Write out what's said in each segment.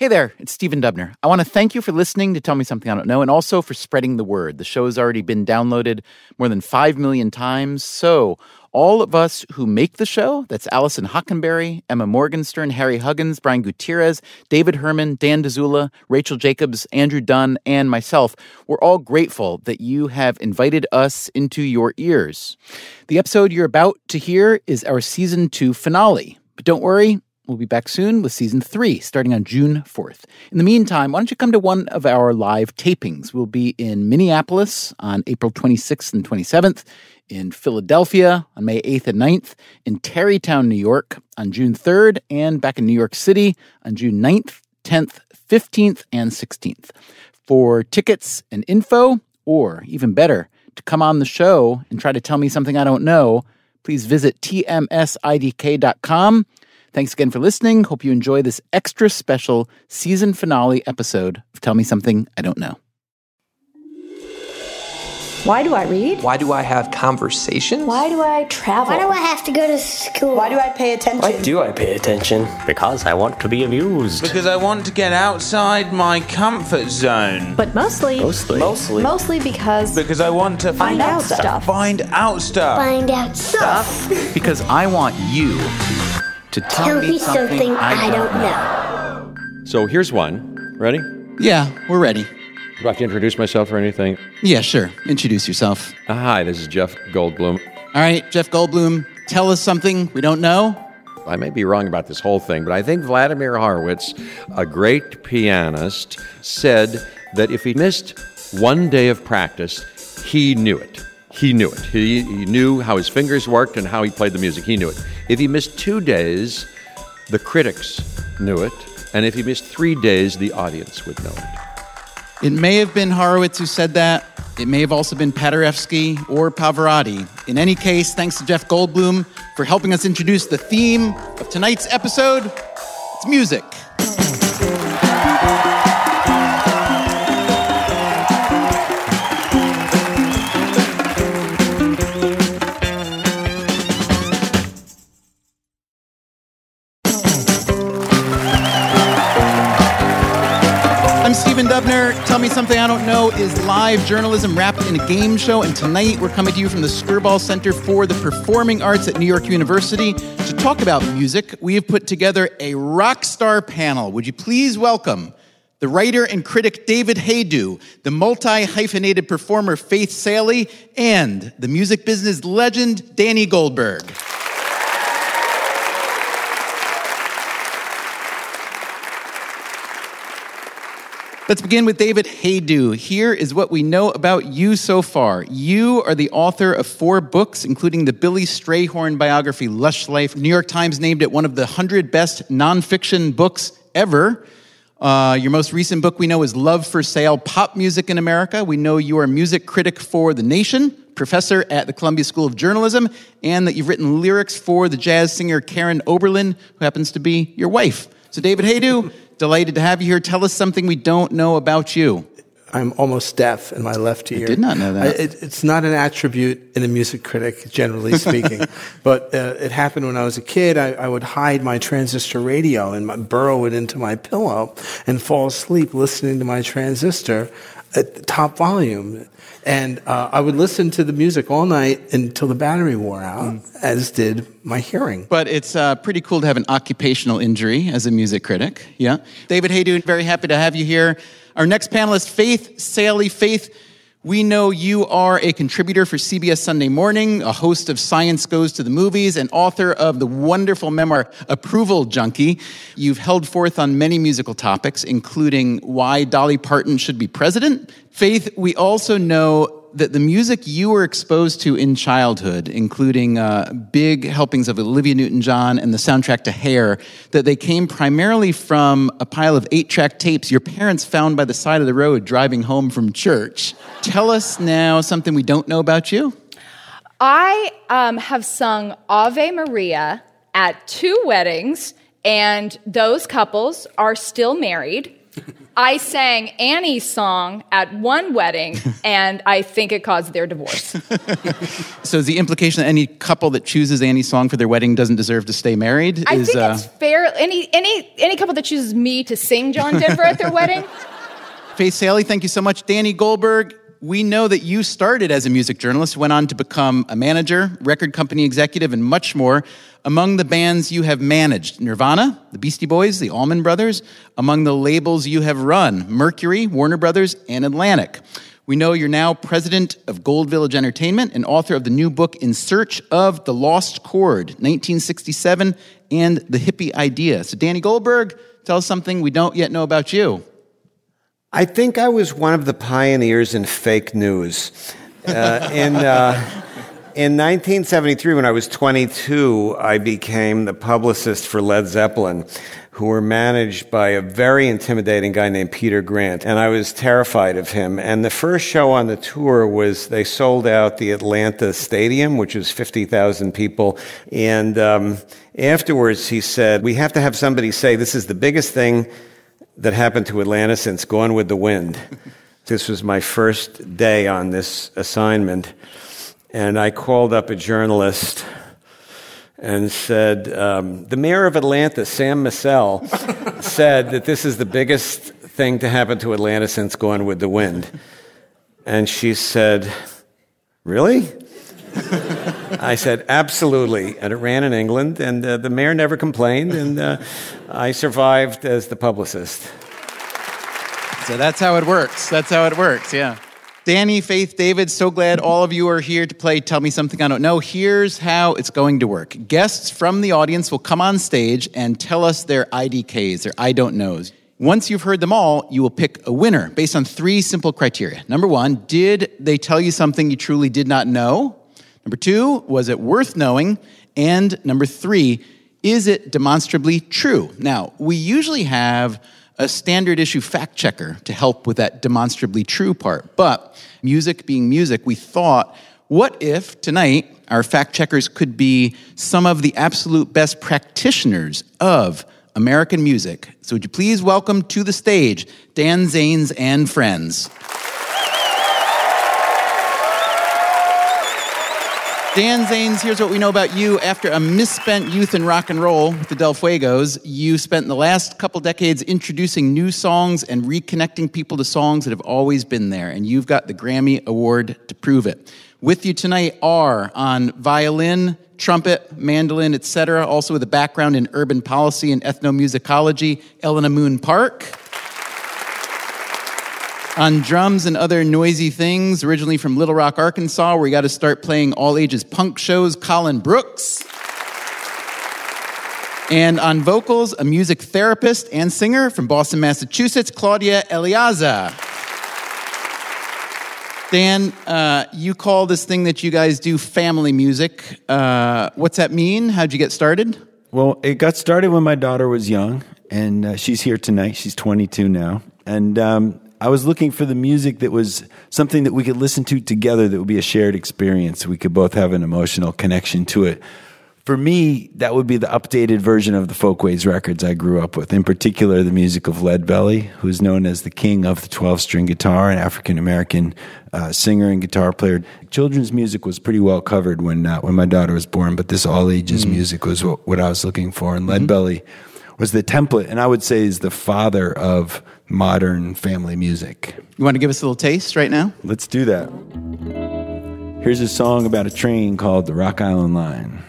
Hey there, it's Stephen Dubner. I want to thank you for listening to Tell Me Something I Don't Know and also for spreading the word. The show has already been downloaded more than 5 million times. So, all of us who make the show that's Allison Hockenberry, Emma Morgenstern, Harry Huggins, Brian Gutierrez, David Herman, Dan Dzula, Rachel Jacobs, Andrew Dunn, and myself we're all grateful that you have invited us into your ears. The episode you're about to hear is our season two finale. But don't worry, We'll be back soon with season three, starting on June 4th. In the meantime, why don't you come to one of our live tapings? We'll be in Minneapolis on April 26th and 27th, in Philadelphia on May 8th and 9th, in Tarrytown, New York on June 3rd, and back in New York City on June 9th, 10th, 15th, and 16th. For tickets and info, or even better, to come on the show and try to tell me something I don't know, please visit tmsidk.com. Thanks again for listening. Hope you enjoy this extra special season finale episode of Tell Me Something I Don't Know. Why do I read? Why do I have conversations? Why do I travel? Why do I have to go to school? Why do I pay attention? Why do I pay attention? Because I want to be amused. Because I want to get outside my comfort zone. But mostly, Mostly. Mostly. mostly because Because I want to find out stuff. Find out stuff. Find out stuff. Because I want you to tell, Tell me something I don't know. So here's one. Ready? Yeah, we're ready. Do I have to introduce myself or anything? Yeah, sure. Introduce yourself. Uh, hi, this is Jeff Goldblum. All right, Jeff Goldblum, tell us something we don't know. I may be wrong about this whole thing, but I think Vladimir Horowitz, a great pianist, said that if he missed one day of practice, he knew it. He knew it. He, he knew how his fingers worked and how he played the music. He knew it. If he missed two days, the critics knew it. And if he missed three days, the audience would know it. It may have been Horowitz who said that. It may have also been Paderewski or Pavarotti. In any case, thanks to Jeff Goldblum for helping us introduce the theme of tonight's episode. It's music. Something I Don't Know is live journalism wrapped in a game show. And tonight we're coming to you from the Skirball Center for the Performing Arts at New York University. To talk about music, we have put together a rock star panel. Would you please welcome the writer and critic David Hajdu, the multi hyphenated performer Faith Salie, and the music business legend Danny Goldberg. Let's begin with David Hajdu. Here is what we know about you so far. You are the author of four books, including the Billy Strayhorn biography, Lush Life. New York Times named it one of the 100 best nonfiction books ever. Uh, your most recent book we know is Love for Sale Pop Music in America. We know you are a music critic for The Nation, professor at the Columbia School of Journalism, and that you've written lyrics for the jazz singer Karen Oberlin, who happens to be your wife. So, David Hajdu, delighted to have you here. Tell us something we don't know about you. I'm almost deaf in my left ear. I did not know that. I, it, it's not an attribute in a music critic, generally speaking. but uh, it happened when I was a kid. I, I would hide my transistor radio and my, burrow it into my pillow and fall asleep listening to my transistor at the top volume. And uh, I would listen to the music all night until the battery wore out, as did my hearing. But it's uh, pretty cool to have an occupational injury as a music critic. Yeah. David Hajdu, very happy to have you here. Our next panelist, Faith Salie. Faith, we know you are a contributor for CBS Sunday Morning, a host of Science Goes to the Movies, and author of the wonderful memoir Approval Junkie. You've held forth on many musical topics, including why Dolly Parton should be president. Faith, we also know that the music you were exposed to in childhood, including uh, big helpings of Olivia Newton John and the soundtrack to Hair, that they came primarily from a pile of eight track tapes your parents found by the side of the road driving home from church. Tell us now something we don't know about you. I um, have sung Ave Maria at two weddings, and those couples are still married. I sang Annie's song at one wedding, and I think it caused their divorce. So is the implication that any couple that chooses Annie's song for their wedding doesn't deserve to stay married? I is, think uh, it's fair. Any any any couple that chooses me to sing John Denver at their wedding, Faith Salie, thank you so much. Danny Goldberg, we know that you started as a music journalist, went on to become a manager, record company executive, and much more. Among the bands you have managed, Nirvana, the Beastie Boys, the Allman Brothers. Among the labels you have run, Mercury, Warner Brothers, and Atlantic. We know you're now president of Gold Village Entertainment and author of the new book In Search of the Lost Chord, 1967, and The Hippie Idea. So, Danny Goldberg, tell us something we don't yet know about you. I think I was one of the pioneers in fake news. Uh, in, uh, in 1973, when I was 22, I became the publicist for Led Zeppelin, who were managed by a very intimidating guy named Peter Grant. And I was terrified of him. And the first show on the tour was they sold out the Atlanta Stadium, which is 50,000 people. And um, afterwards, he said, We have to have somebody say, This is the biggest thing that happened to Atlanta since Gone with the Wind. this was my first day on this assignment. And I called up a journalist and said, um, The mayor of Atlanta, Sam Massell, said that this is the biggest thing to happen to Atlanta since Gone with the Wind. And she said, Really? I said, absolutely. And it ran in England, and uh, the mayor never complained, and uh, I survived as the publicist. So that's how it works. That's how it works, yeah. Danny, Faith, David, so glad all of you are here to play Tell Me Something I Don't Know. Here's how it's going to work guests from the audience will come on stage and tell us their IDKs, their I don't knows. Once you've heard them all, you will pick a winner based on three simple criteria. Number one, did they tell you something you truly did not know? Number two, was it worth knowing? And number three, is it demonstrably true? Now, we usually have a standard issue fact checker to help with that demonstrably true part. But music being music, we thought, what if tonight our fact checkers could be some of the absolute best practitioners of American music? So, would you please welcome to the stage Dan Zanes and friends? Dan Zanes, here's what we know about you. After a misspent youth in rock and roll with the Del Fuegos, you spent the last couple decades introducing new songs and reconnecting people to songs that have always been there, and you've got the Grammy Award to prove it. With you tonight are on violin, trumpet, mandolin, etc., also with a background in urban policy and ethnomusicology, Elena Moon Park on drums and other noisy things, originally from Little Rock, Arkansas, where we got to start playing all ages punk shows, Colin Brooks. And on vocals, a music therapist and singer from Boston, Massachusetts, Claudia Eliaza. Dan, uh, you call this thing that you guys do family music. Uh, what's that mean? How'd you get started? Well, it got started when my daughter was young, and uh, she's here tonight. She's 22 now. And um, I was looking for the music that was something that we could listen to together that would be a shared experience. We could both have an emotional connection to it. For me, that would be the updated version of the Folkways records I grew up with, in particular the music of Lead Belly, who's known as the king of the 12 string guitar, an African American uh, singer and guitar player. Children's music was pretty well covered when, uh, when my daughter was born, but this all ages mm. music was what, what, I was looking for. And Lead mm-hmm. Belly was the template, and I would say is the father of modern family music. You want to give us a little taste right now? Let's do that. Here's a song about a train called the Rock Island Line.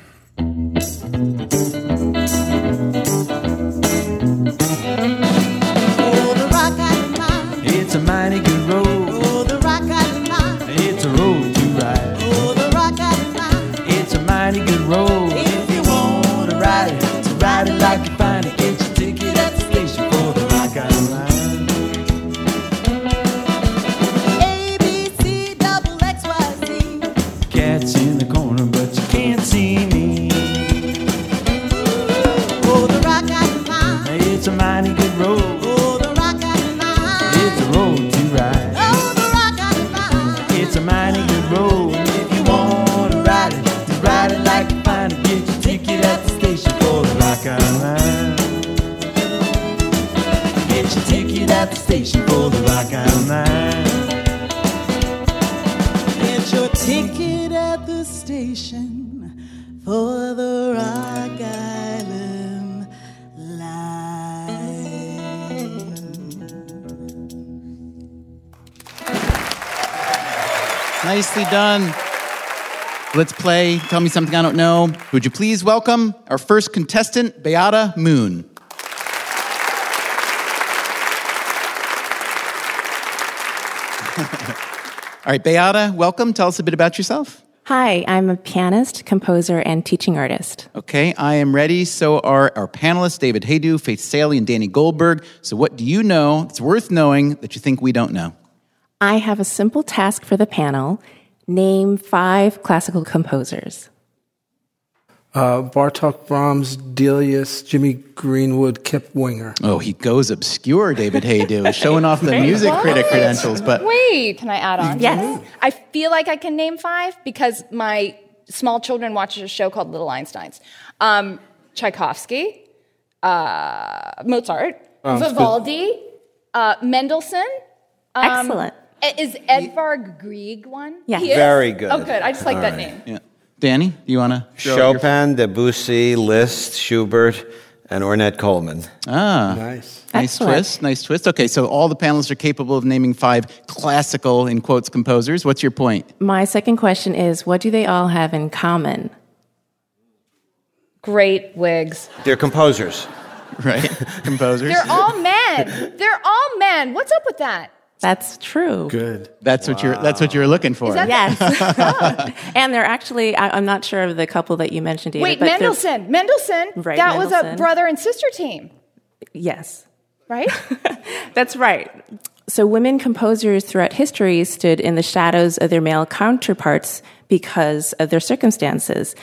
Nicely done. Let's play Tell Me Something I Don't Know. Would you please welcome our first contestant, Beata Moon? All right, Beata, welcome. Tell us a bit about yourself. Hi, I'm a pianist, composer, and teaching artist. Okay, I am ready. So are our panelists, David Hajdu, Faith Salie, and Danny Goldberg. So, what do you know that's worth knowing that you think we don't know? I have a simple task for the panel name five classical composers. Uh, Bartok, Brahms, Delius, Jimmy Greenwood, Kip Winger. Oh, he goes obscure, David Hajdu, showing off the music critic credentials. But Wait, can I add on? Yes. I feel like I can name five because my small children watch a show called Little Einsteins. Um, Tchaikovsky, uh, Mozart, Um, Vivaldi, uh, Mendelssohn. um, Excellent. Is Edvard Grieg one? Yeah. He is? Very good. Oh, good. I just like All that right. name. yeah. Danny, do you want to? Chopin, Debussy, Liszt, Schubert, and Ornette Coleman. Ah, Nice. nice Excellent. twist. Nice twist. Okay, so all the panelists are capable of naming five classical, in quotes, composers. What's your point? My second question is what do they all have in common? Great wigs. They're composers. Right? composers. They're all men. They're all men. What's up with that? That's true. Good. That's what you're. That's what you're looking for. That- Yes. and they're actually, I, I'm not sure of the couple that you mentioned, David. Wait, but they're- Mendelssohn. Mendelssohn. Right, that was a brother and sister team, Yes. right? That's right. So, women composers throughout history stood in the shadows of their male counterparts because of their circumstances.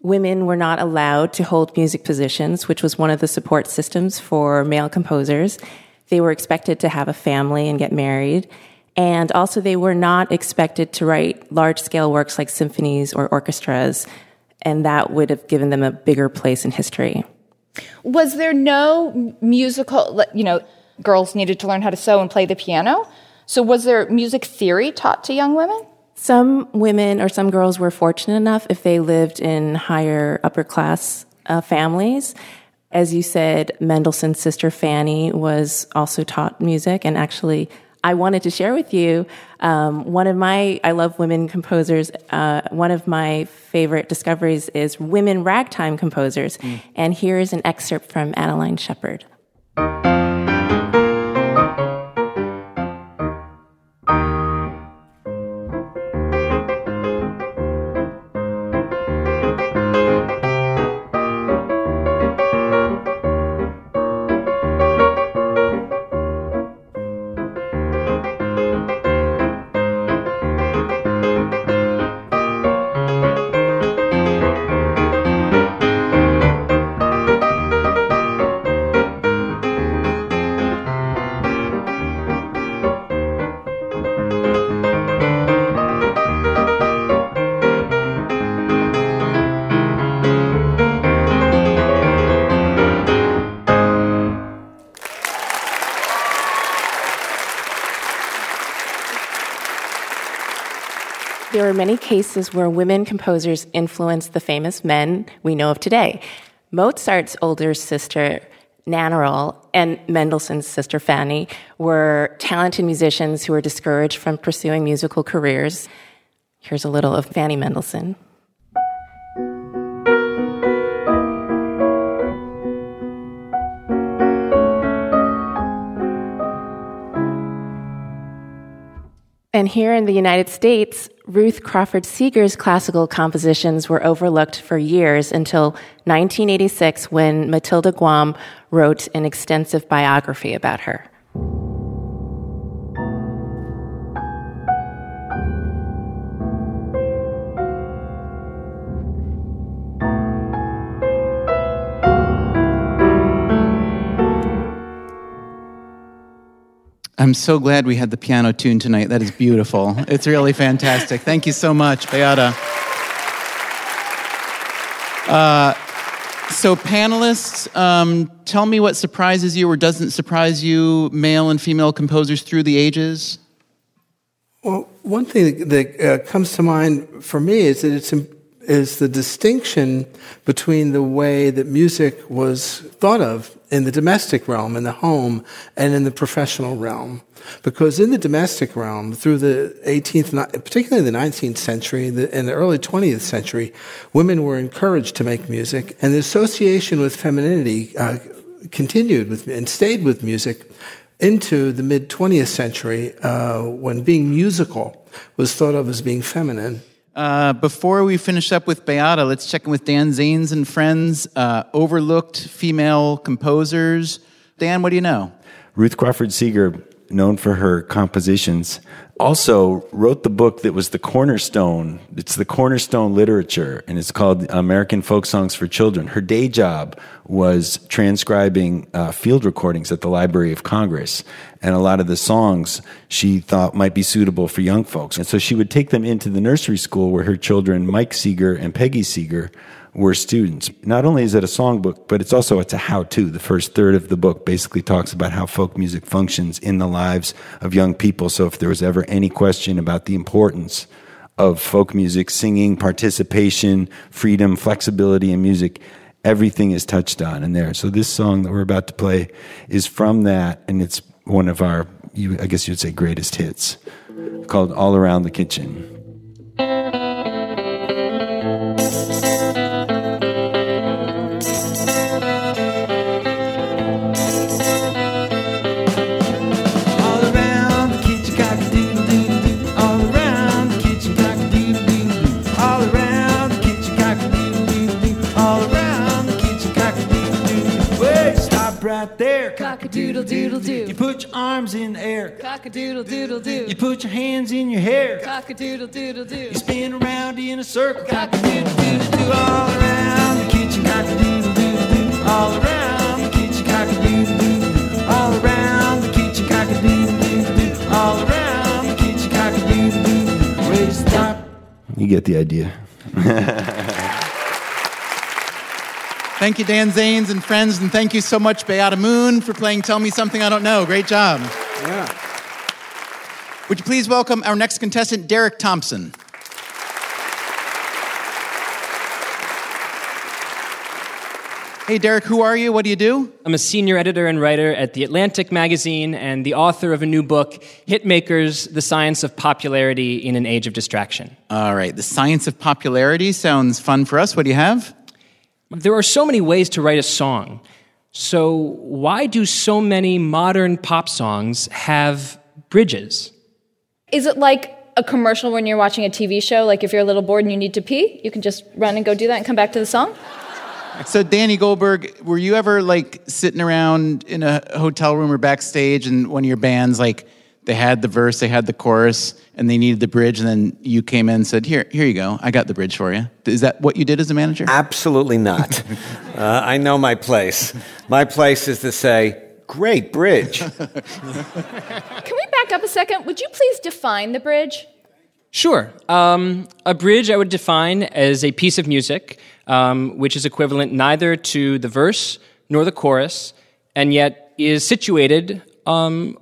Women were not allowed to hold music positions, which was one of the support systems for male composers. They were expected to have a family and get married. And also, they were not expected to write large scale works like symphonies or orchestras. And that would have given them a bigger place in history. was there no musical? You know, girls needed to learn how to sew and play the piano. So was there music theory taught to young women? Some women or some girls were fortunate enough if they lived in higher upper class uh, families. As you said, Mendelssohn's sister Fanny was also taught music, and actually, I wanted to share with you um, one of my I love women composers. Uh, one of my favorite discoveries is women ragtime composers, and here is an excerpt from Adaline Shepherd. There are many cases where women composers influenced the famous men we know of today. Mozart's older sister, Nannerl, and Mendelssohn's sister, Fanny, were talented musicians who were discouraged from pursuing musical careers. Here's a little of Fanny Mendelssohn. And here in the United States, Ruth Crawford Seeger's classical compositions were overlooked for years until 1986 when Matilda Gaume wrote an extensive biography about her. I'm so glad we had the piano tune tonight. That is beautiful. it's really fantastic. Thank you so much, Beata. Uh, So, panelists, um, tell me what surprises you or doesn't surprise you, male and female composers through the ages. Well, one thing that uh, comes to mind for me is that it's is the distinction between the way that music was thought of in the domestic realm, in the home, and in the professional realm. Because in the domestic realm, through the 18th, particularly the 19th century and the early 20th century, women were encouraged to make music, and the association with femininity uh, continued with and stayed with music into the mid 20th century uh, when being musical was thought of as being feminine. Uh, before we finish up with Beata, let's check in with Dan Zanes and friends. Uh, overlooked female composers. Dan, what do you know? Ruth Crawford Seeger, known for her compositions, also wrote the book that was the cornerstone. It's the cornerstone literature, and it's called American Folk Songs for Children. Her day job was transcribing uh, field recordings at the Library of Congress, and a lot of the songs she thought might be suitable for young folks. And so she would take them into the nursery school where her children, Mike Seeger and Peggy Seeger, were students. Not only is it a songbook, but it's also it's a how-to. The first third of the book basically talks about how folk music functions in the lives of young people. So if there was ever any question about the importance of folk music, singing, participation, freedom, flexibility in music, everything is touched on in there. So this song that we're about to play is from that, and it's one of our, I guess you'd say, greatest hits, called "All Around the Kitchen." Doodle doodle doo. You put your arms in the air. Cock a doodle doodle doo. You put your hands in your hair. Cock a doodle doodle doo. You spin around in a circle. Cock a doodle doodle doo. All around the kitchen. Cock a doodle doodle doo. All around the kitchen. Cock a doodle doodle doo. All around the kitchen. Cock a doodle doodle doo. All around the kitchen. Cock a doodle doodle doo. Where you stop. You get the idea. Thank you, Dan Zanes and friends, and thank you so much, Beata Moon, for playing Tell Me Something I Don't Know. Great job. Yeah. Would you please welcome our next contestant, Derek Thompson? Hey, Derek, who are you? What do you do? I'm a senior editor and writer at The Atlantic magazine and the author of a new book, Hitmakers The Science of Popularity in an Age of Distraction. All right, The Science of Popularity sounds fun for us. What do you have? There are so many ways to write a song. So, why do so many modern pop songs have bridges? Is it like a commercial when you're watching a TV show? Like if you're a little bored and you need to pee, you can just run and go do that and come back to the song? So, Danny Goldberg, were you ever like sitting around in a hotel room or backstage and one of your bands, like, they had the verse, they had the chorus, and they needed the bridge, and then you came in and said, "Here, here you go. I got the bridge for you." Is that what you did as a manager? Absolutely not. uh, I know my place. My place is to say, "Great bridge." Can we back up a second? Would you please define the bridge? Sure. Um, a bridge I would define as a piece of music um, which is equivalent neither to the verse nor the chorus, and yet is situated um,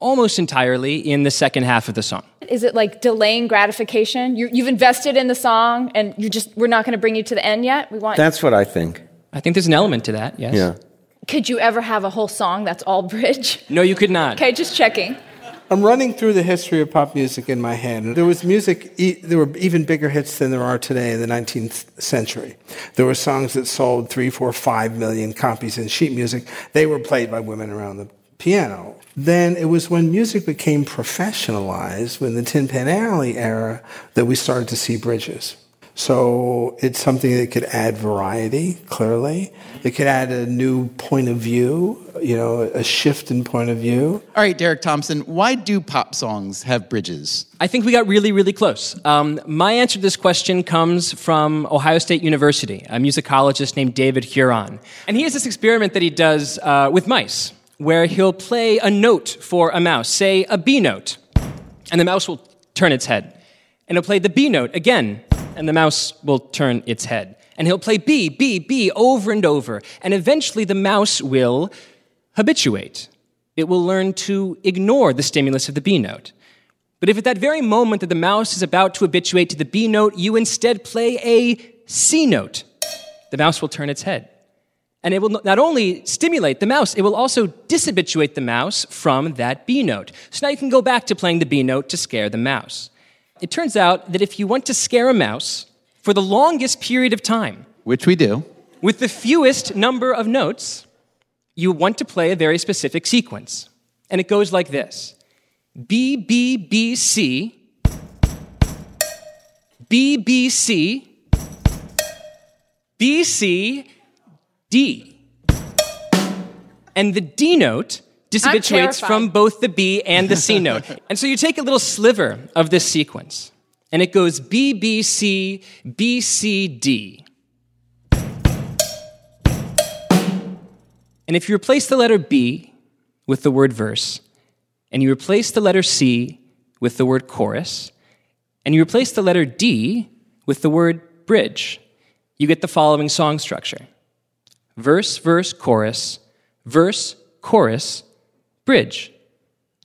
almost entirely in the second half of the song. Is it like delaying gratification? you have invested in the song, and you just we're not going to bring you to the end yet. We want. That's what I think. I think there's an element to that. Yes. Yeah. Could you ever have a whole song that's all bridge? No, you could not. Okay, just checking. I'm running through the history of pop music in my head. There was music, there were even bigger hits than there are today in the 19th century. There were songs that sold three, four, five million copies in sheet music. They were played by women around the piano. Then it was when music became professionalized, when the Tin Pan Alley era, that we started to see bridges. So it's something that could add variety, clearly. It could add a new point of view, you know, a shift in point of view. All right, Derek Thompson, why do pop songs have bridges? I think we got really, really close. Um, my answer to this question comes from Ohio State University, a musicologist named David Huron. And he has this experiment that he does uh, with mice, where he'll play a note for a mouse, say a B note, and the mouse will turn its head. And he'll play the B note again, and the mouse will turn its head. And he'll play B, B, B over and over. And eventually the mouse will habituate. It will learn to ignore the stimulus of the B note. But if at that very moment that the mouse is about to habituate to the B note, you instead play a C note, the mouse will turn its head. And it will not only stimulate the mouse, it will also dishabituate the mouse from that B note. So now you can go back to playing the B note to scare the mouse. It turns out that if you want to scare a mouse for the longest period of time, which we do, with the fewest number of notes, you want to play a very specific sequence. And it goes like this B, B, B, C, B, B, C, B, C, D. And the D note dishabituates from both the B and the C note. And so you take a little sliver of this sequence, and it goes B, B, C, B, C, D. And if you replace the letter B with the word verse, and you replace the letter C with the word chorus, and you replace the letter D with the word bridge, you get the following song structure verse, verse, chorus, verse, chorus, bridge,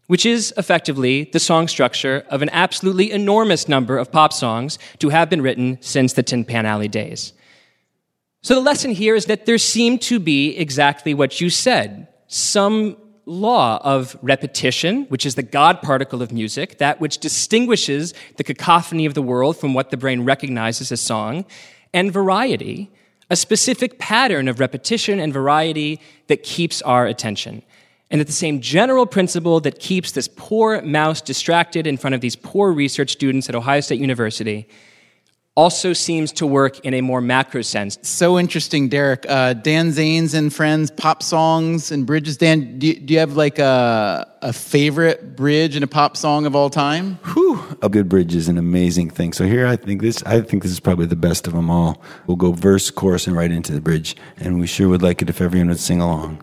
which is effectively the song structure of an absolutely enormous number of pop songs to have been written since the Tin Pan Alley days. So the lesson here is that there seemed to be exactly what you said some law of repetition, which is the God particle of music, that which distinguishes the cacophony of the world from what the brain recognizes as song, and variety, a specific pattern of repetition and variety that keeps our attention. And that the same general principle that keeps this poor mouse distracted in front of these poor research students at Ohio State University also seems to work in a more macro sense. So interesting, Derek. Uh, Dan Zanes and friends, pop songs and bridges. Dan, do you, do you have like a, a favorite bridge in a pop song of all time? Whew. A good bridge is an amazing thing. So here, I think this. I think this is probably the best of them all. We'll go verse, chorus, and right into the bridge, and we sure would like it if everyone would sing along.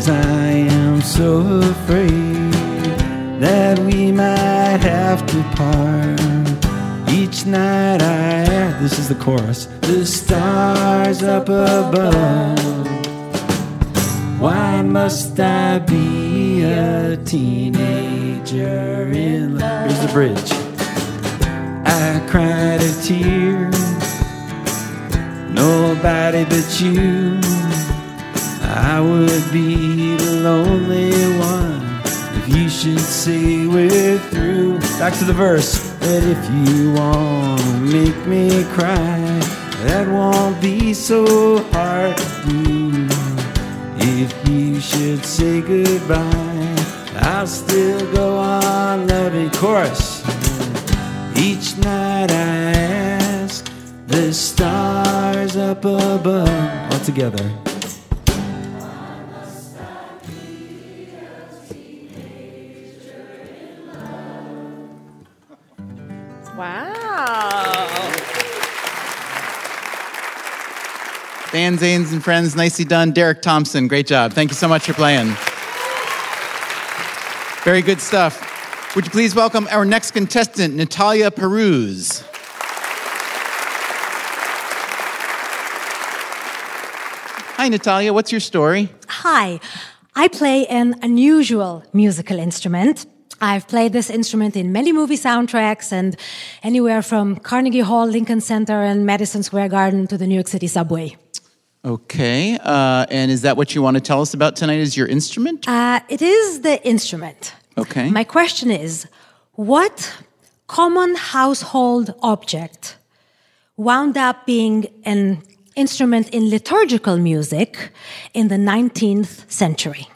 Cause I am so afraid that we might have to part. Each night I, This is the chorus. the stars up above. Why must I be a teenager in love? Here's the bridge. I cried a tear. Nobody but you. I would be lonely one if you should say we're through. Back to the verse. But if you want to make me cry, that won't be so hard to do. If you should say goodbye, I'll still go on loving chorus. Each night I ask the stars up above. All together. Dan Zanes and friends, nicely done. Derek Thompson, great job. Thank you so much for playing. Very good stuff. Would you please welcome our next contestant, Natalia Paruz. Hi, Natalia. What's your story? Hi, I play an unusual musical instrument. I've played this instrument in many movie soundtracks and anywhere from Carnegie Hall, Lincoln Center, and Madison Square Garden to the New York City subway. Okay. Uh, and is that what you want to tell us about tonight? Is your instrument? Uh, it is the instrument. Okay. My question is what common household object wound up being an instrument in liturgical music in the 19th century?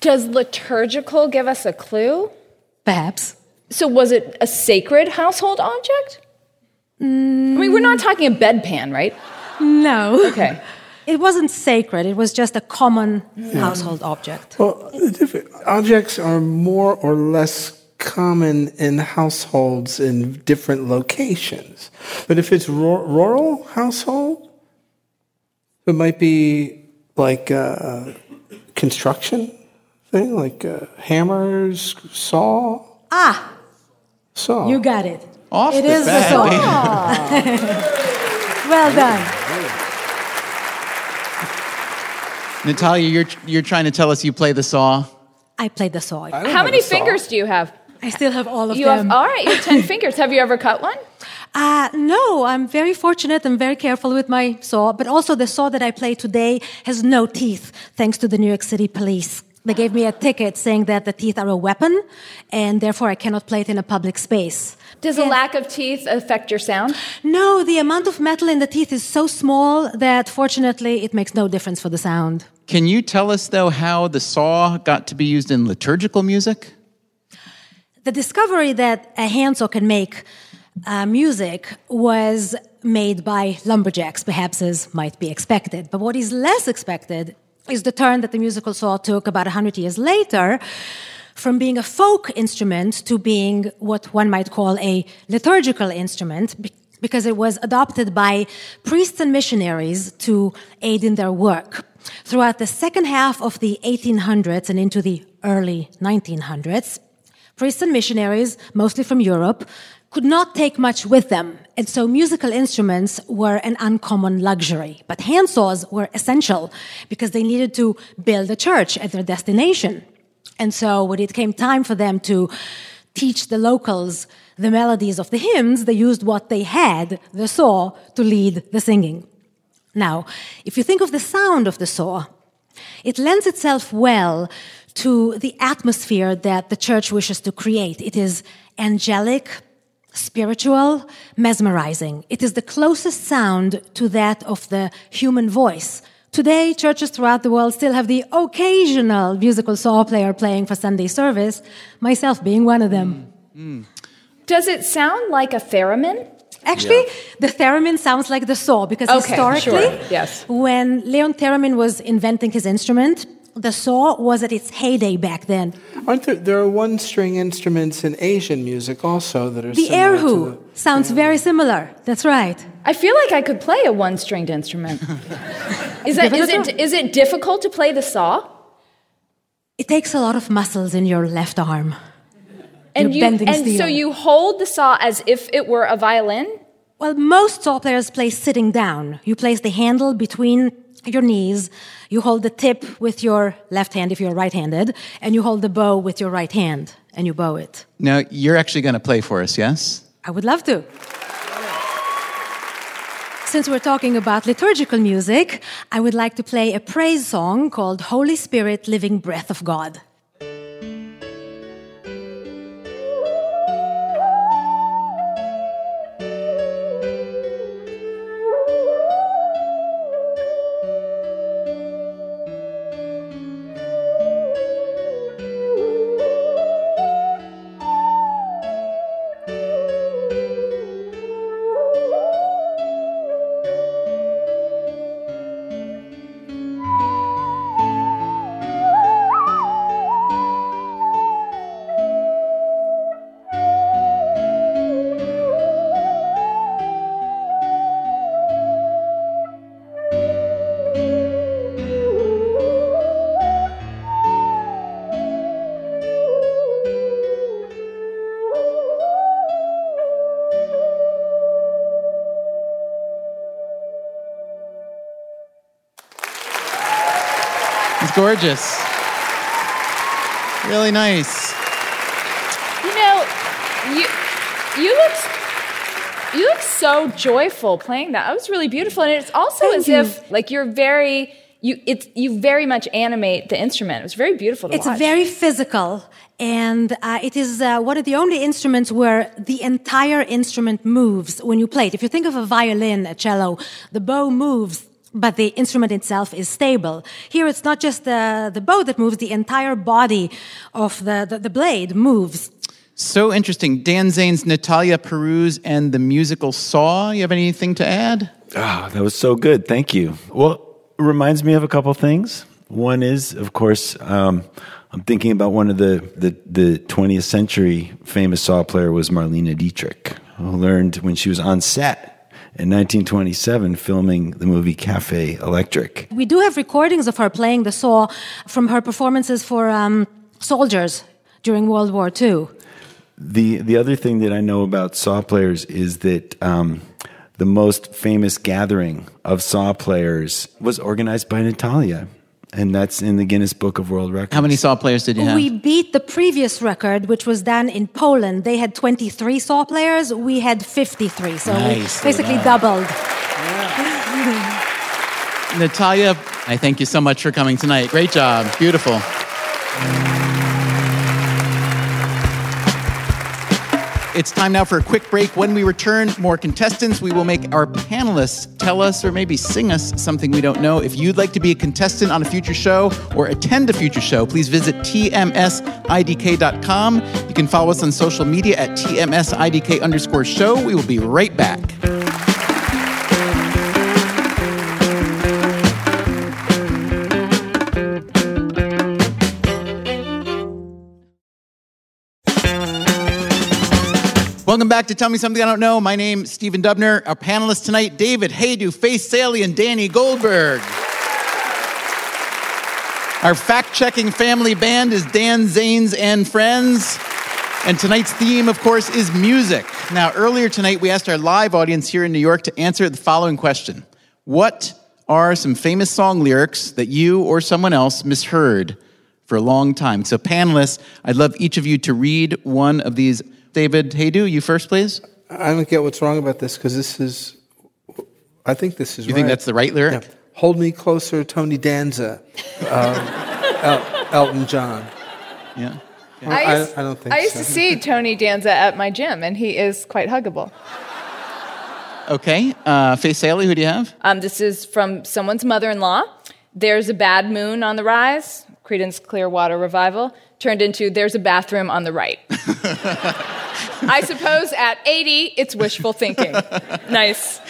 Does liturgical give us a clue? Perhaps. So was it a sacred household object? I mean, we're not talking a bedpan, right? No. Okay. It wasn't sacred, it was just a common household object. Well, objects are more or less common in households in different locations. But if it's ru- rural household, it might be like a construction thing, like uh, hammers, saw, Ah, saw. you got it. Off It the is the bat. saw. well done. Natalia, you're you're trying to tell us you play the saw. I played the saw. How many fingers do you have? I still have all of them. You them. have all right. You have ten fingers. Have you ever cut one? Uh, no, I'm very fortunate and very careful with my saw, but also the saw that I play today has no teeth, thanks to the New York City police. They gave me a ticket saying that the teeth are a weapon, and therefore I cannot play it in a public space. Does a lack of teeth affect your sound? No, the amount of metal in the teeth is so small that fortunately it makes no difference for the sound. Can you tell us though how the saw got to be used in liturgical music? The discovery that a handsaw can make uh, music was made by lumberjacks, perhaps as might be expected. But what is less expected is the turn that the musical saw took about 100 years later from being a folk instrument to being what one might call a liturgical instrument because it was adopted by priests and missionaries to aid in their work. Throughout the second half of the 1800s and into the early 1900s, priests and missionaries, mostly from Europe, could not take much with them. And so musical instruments were an uncommon luxury. But handsaws were essential because they needed to build a church at their destination. And so when it came time for them to teach the locals the melodies of the hymns, they used what they had, the saw, to lead the singing. Now, if you think of the sound of the saw, it lends itself well to the atmosphere that the church wishes to create. It is angelic, spiritual, mesmerizing. It is the closest sound to that of the human voice. Today, churches throughout the world still have the occasional musical saw player playing for Sunday service, myself being one of them. Mm, mm. Does it sound like a theremin? Actually, the theremin sounds like the saw because Okay, historically, sure, yes. when Leon Theremin was inventing his instrument, the saw was at its heyday back then. Aren't there? There are one-string instruments in Asian music also that are The similar to erhu sounds very similar. That's right. I feel like I could play a one-stringed instrument. is that Give is it a it is it difficult to play the saw? It takes a lot of muscles in your left arm. And You're you bending and steel. so you hold the saw as if it were a violin. Well, most saw players play sitting down. You place the handle between your knees, you hold the tip with your left hand if you're right handed, and you hold the bow with your right hand, and you bow it. Now you're actually going to play for us, yes? I would love to. Since we're talking about liturgical music, I would like to play a praise song called Holy Spirit, Living Breath of God. Gorgeous. Really nice. You know, you you look you look so joyful playing that. That was really beautiful, and it's also Thank as you. if like you're very you it's you very much animate the instrument. It was very beautiful to It's watch. very physical, and uh, it is uh, one of the only instruments where the entire instrument moves when you play it. If you think of a violin, a cello, the bow moves, but the instrument itself is stable. Here, it's not just the, the bow that moves, the entire body of the, the, the blade moves. So interesting. Dan Zanes Natalia Paruz and the musical Saw. You have anything to add? Ah, that was so good. Thank you. Well, it reminds me of a couple things. One is, of course, um, I'm thinking about one of the, the, the 20th century famous saw player was Marlene Dietrich, who learned when she was on set in 1927 filming the movie Cafe Electric. We do have recordings of her playing the saw from her performances for um, soldiers during World War II. The the other thing that I know about saw players is that um, the most famous gathering of saw players was organized by Natalia, and that's in the Guinness Book of World Records. How many saw players did you have? We beat the previous record, which was done in Poland. They had 23 saw players. We had 53. So Nice. we basically Wow. doubled. Natalia, I thank you so much for coming tonight. Great job. Beautiful. It's time now for a quick break. When we return, more contestants. We will make our panelists tell us or maybe sing us something we don't know. If you'd like to be a contestant on a future show or attend a future show, please visit tmsidk.com. You can follow us on social media at tmsidk underscore show. We will be right back. Back to Tell Me Something I Don't Know. My name's Stephen Dubner. Our panelists tonight, David Hajdu, Faith Salie, and Danny Goldberg. Our fact-checking family band is Dan Zanes and Friends. And tonight's theme, of course, is music. Now, earlier tonight, we asked our live audience here in New York to answer the following question. What are some famous song lyrics that you or someone else misheard for a long time? So, panelists, I'd love each of you to read one of these. David Hajdu, you first, please. I don't get what's wrong about this because this is, I think this is You right. think that's the right lyric? Yeah. Hold Me Closer, Tony Danza, uh, El- Elton John. Yeah. I, I used, I don't think I used so. to see Tony Danza at my gym, and he is quite huggable. Okay. Uh, Faith Salie, who do you have? Um, this is from someone's mother-in-law. There's a bad moon on the rise. Creedence Clearwater Revival turned into There's a bathroom on the right. I suppose at 80, it's wishful thinking. nice.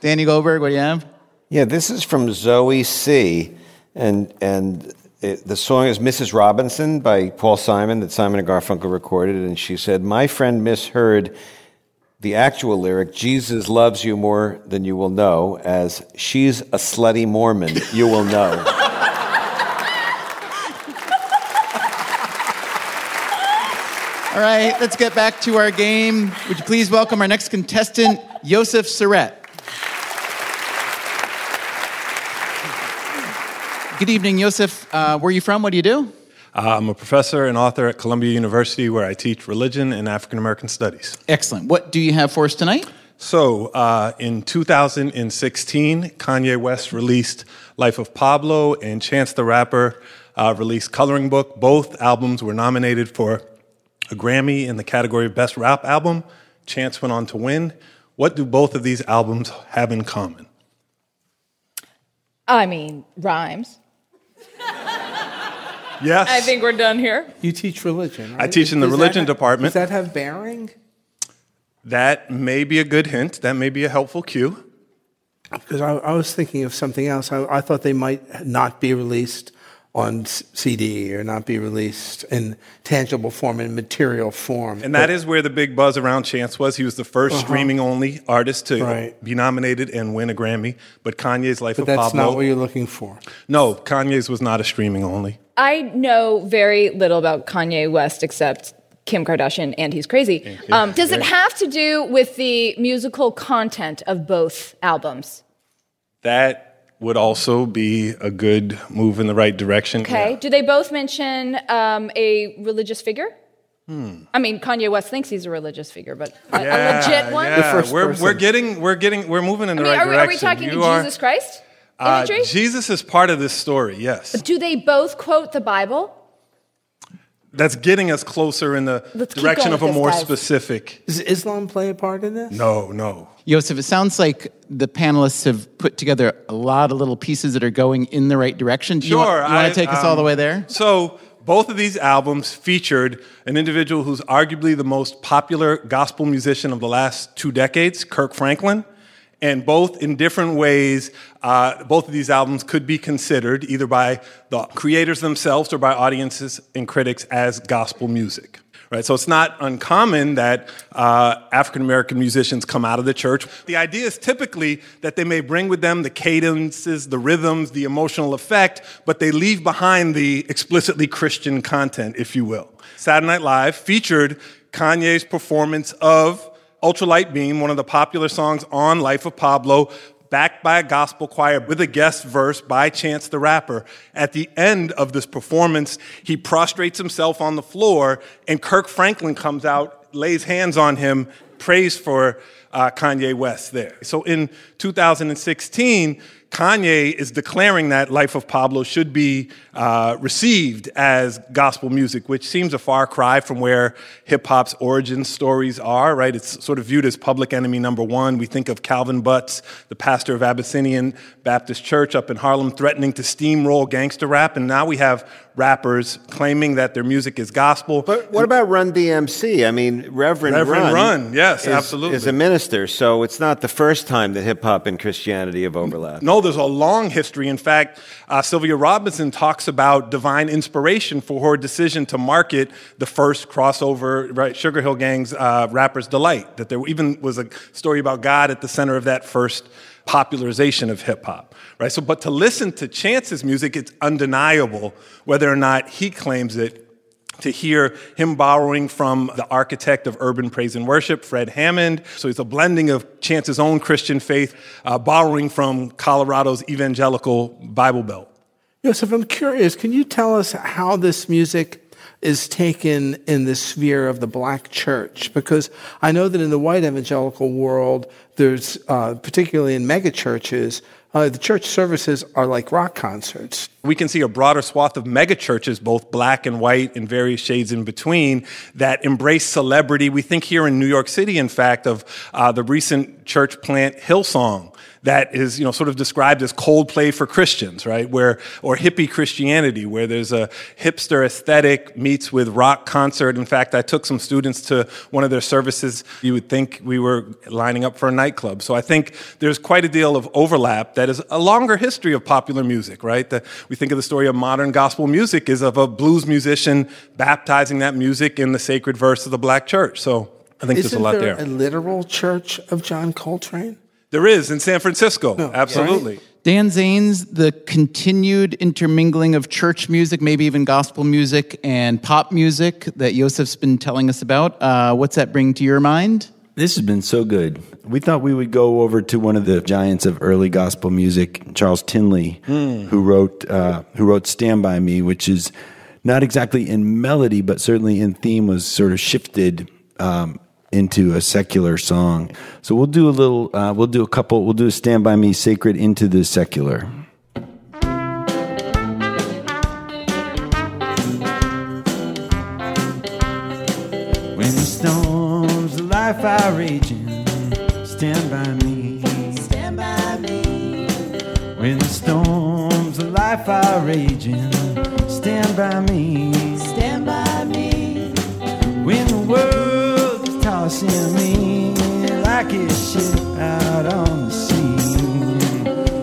Danny Goldberg, what do you have? Yeah, this is from Zoe C. And, and it, the song is Mrs. Robinson by Paul Simon that Simon and Garfunkel recorded. And she said, My friend misheard the actual lyric, Jesus loves you more than you will know, as she's a slutty Mormon, you will know. All right, let's get back to our game. Would you please welcome our next contestant, Yosef Sorett. Good evening, Yosef. Uh, where are you from? What do you do? Uh, I'm a professor and author at Columbia University where I teach religion and African American studies. Excellent. What do you have for us tonight? So, uh, in 2016, Kanye West released Life of Pablo, and Chance the Rapper uh, released Coloring Book. Both albums were nominated for a Grammy in the category of Best Rap Album. Chance went on to win. What do both of these albums have in common? I mean, rhymes. Yes. I think we're done here. You teach religion. I teach in the Does religion have- department. Does that have bearing? That may be a good hint. That may be a helpful cue. Because I, I was thinking of something else. I, I thought they might not be released on s- CD or not be released in tangible form, in material form. And that is where the big buzz around Chance was. He was the 1st Uh-huh. streaming only artist to Right. be nominated and win a Grammy. But Kanye's Life But of that's Pablo. not what you're looking for. no, Kanye's was not a streaming only. I know very little about Kanye West except Kim Kardashian and he's crazy. Um, does it have to do with the musical content of both albums? That would also be a good move in the right direction. Okay. Do they both mention um, a religious figure? Hmm. I mean, Kanye West thinks he's a religious figure, but a, a legit one. yeah. we're, we're getting, we're getting, we're moving in I the mean, right are, direction. are we talking You are- Jesus Christ uh, imagery? Jesus is part of this story, yes. Do they both quote the Bible? That's getting us closer in the Let's direction of a more guys. specific. Does Islam play a part in this? No, no. Yosef, it sounds like the panelists have put together a lot of little pieces that are going in the right direction. Do you, Sure. want, you want I- to take us all the um, way there? So, both of these albums featured an individual who's arguably the most popular gospel musician of the last two decades, Kirk Franklin. And both in different ways, uh, both of these albums could be considered either by the creators themselves or by audiences and critics as gospel music. Right, so it's not uncommon that uh, African American musicians come out of the church. The idea is typically that they may bring with them the cadences, the rhythms, the emotional effect, but they leave behind the explicitly Christian content, if you will. Saturday Night Live featured Kanye's performance of Ultralight Beam, one of the popular songs on Life of Pablo, backed by a gospel choir with a guest verse by Chance the Rapper. At the end of this performance, he prostrates himself on the floor, and Kirk Franklin comes out, lays hands on him, prays for uh, Kanye West there. So in 2016, Kanye is declaring that Life of Pablo should be uh, received as gospel music, which seems a far cry from where hip hop's origin stories are, right? It's sort of viewed as public enemy number one. We think of Calvin Butts, the pastor of Abyssinian Baptist Church up in Harlem, threatening to steamroll gangster rap, and now we have rappers claiming that their music is gospel. But what about Run DMC? I mean, Reverend, Reverend Run, Run, yes, is, absolutely. is a minister, so it's not the first time that hip hop and Christianity have overlapped. No, there's a long history. In fact, uh, Sylvia Robinson talks about divine inspiration for her decision to market the first crossover, right, Sugar Hill Gang's uh, Rapper's Delight. That there even was a story about God at the center of that first popularization of hip hop, right? So, but to listen to Chance's music, it's undeniable whether or not he claims it to hear him borrowing from the architect of urban praise and worship, Fred Hammond. So it's a blending of Chance's own Christian faith, uh, borrowing from Colorado's evangelical Bible Belt. Joseph, I'm curious, can you tell us how this music is taken in the sphere of the black church? Because I know that in the white evangelical world, there's, uh, particularly in megachurches, uh, the church services are like rock concerts. We can see a broader swath of megachurches, both black and white and various shades in between, that embrace celebrity. We think here in New York City, in fact, of uh, the recent church plant Hillsong that is, you know, sort of described as Coldplay for Christians, right? Where, or hippie Christianity, where there's a hipster aesthetic meets with rock concert. In fact, I took some students to one of their services. You would think we were lining up for a nightclub. So I think there's quite a deal of overlap that is a longer history of popular music, right? The, we think of the story of modern gospel music is of a blues musician baptizing that music in the sacred verse of the black church. So I think Isn't there's a lot there there. a literal church of John Coltrane? There is in San Francisco. Absolutely. Dan Zanes, the continued intermingling of church music, maybe even gospel music and pop music that Yosef's been telling us about. Uh, what's that bring to your mind? This has been so good. We thought we would go over to one of the giants of early gospel music, Charles Tindley, Hmm. who wrote uh, who wrote "Stand by Me," which is not exactly in melody, but certainly in theme was sort of shifted um, into a secular song. So we'll do a little. Uh, we'll do a couple. We'll do a "Stand by Me" sacred into the secular. When the storms of life are raging, stand by me. Stand by me. When the storms of life are raging, stand by me. Stand by me. When the world is tossing me like a ship out on the sea,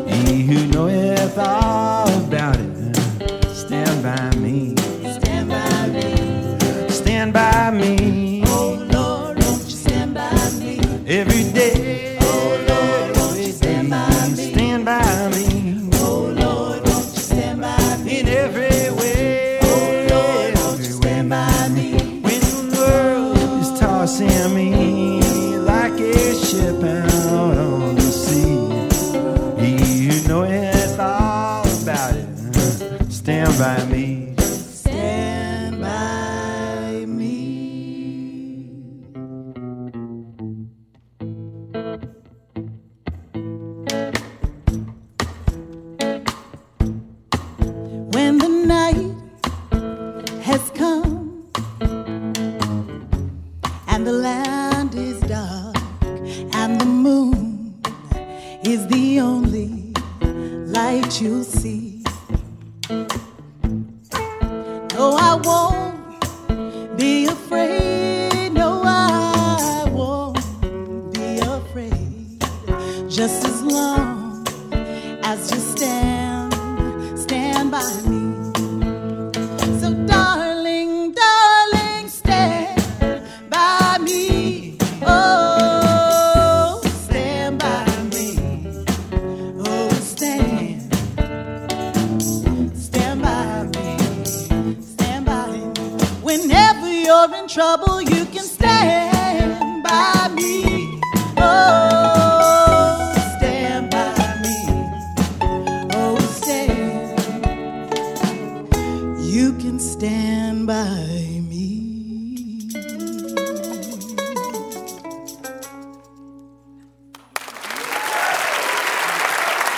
he who knoweth all about it, stand by me. Stand by me. Stand by me. Oh Lord, won't you stand by me? Every day.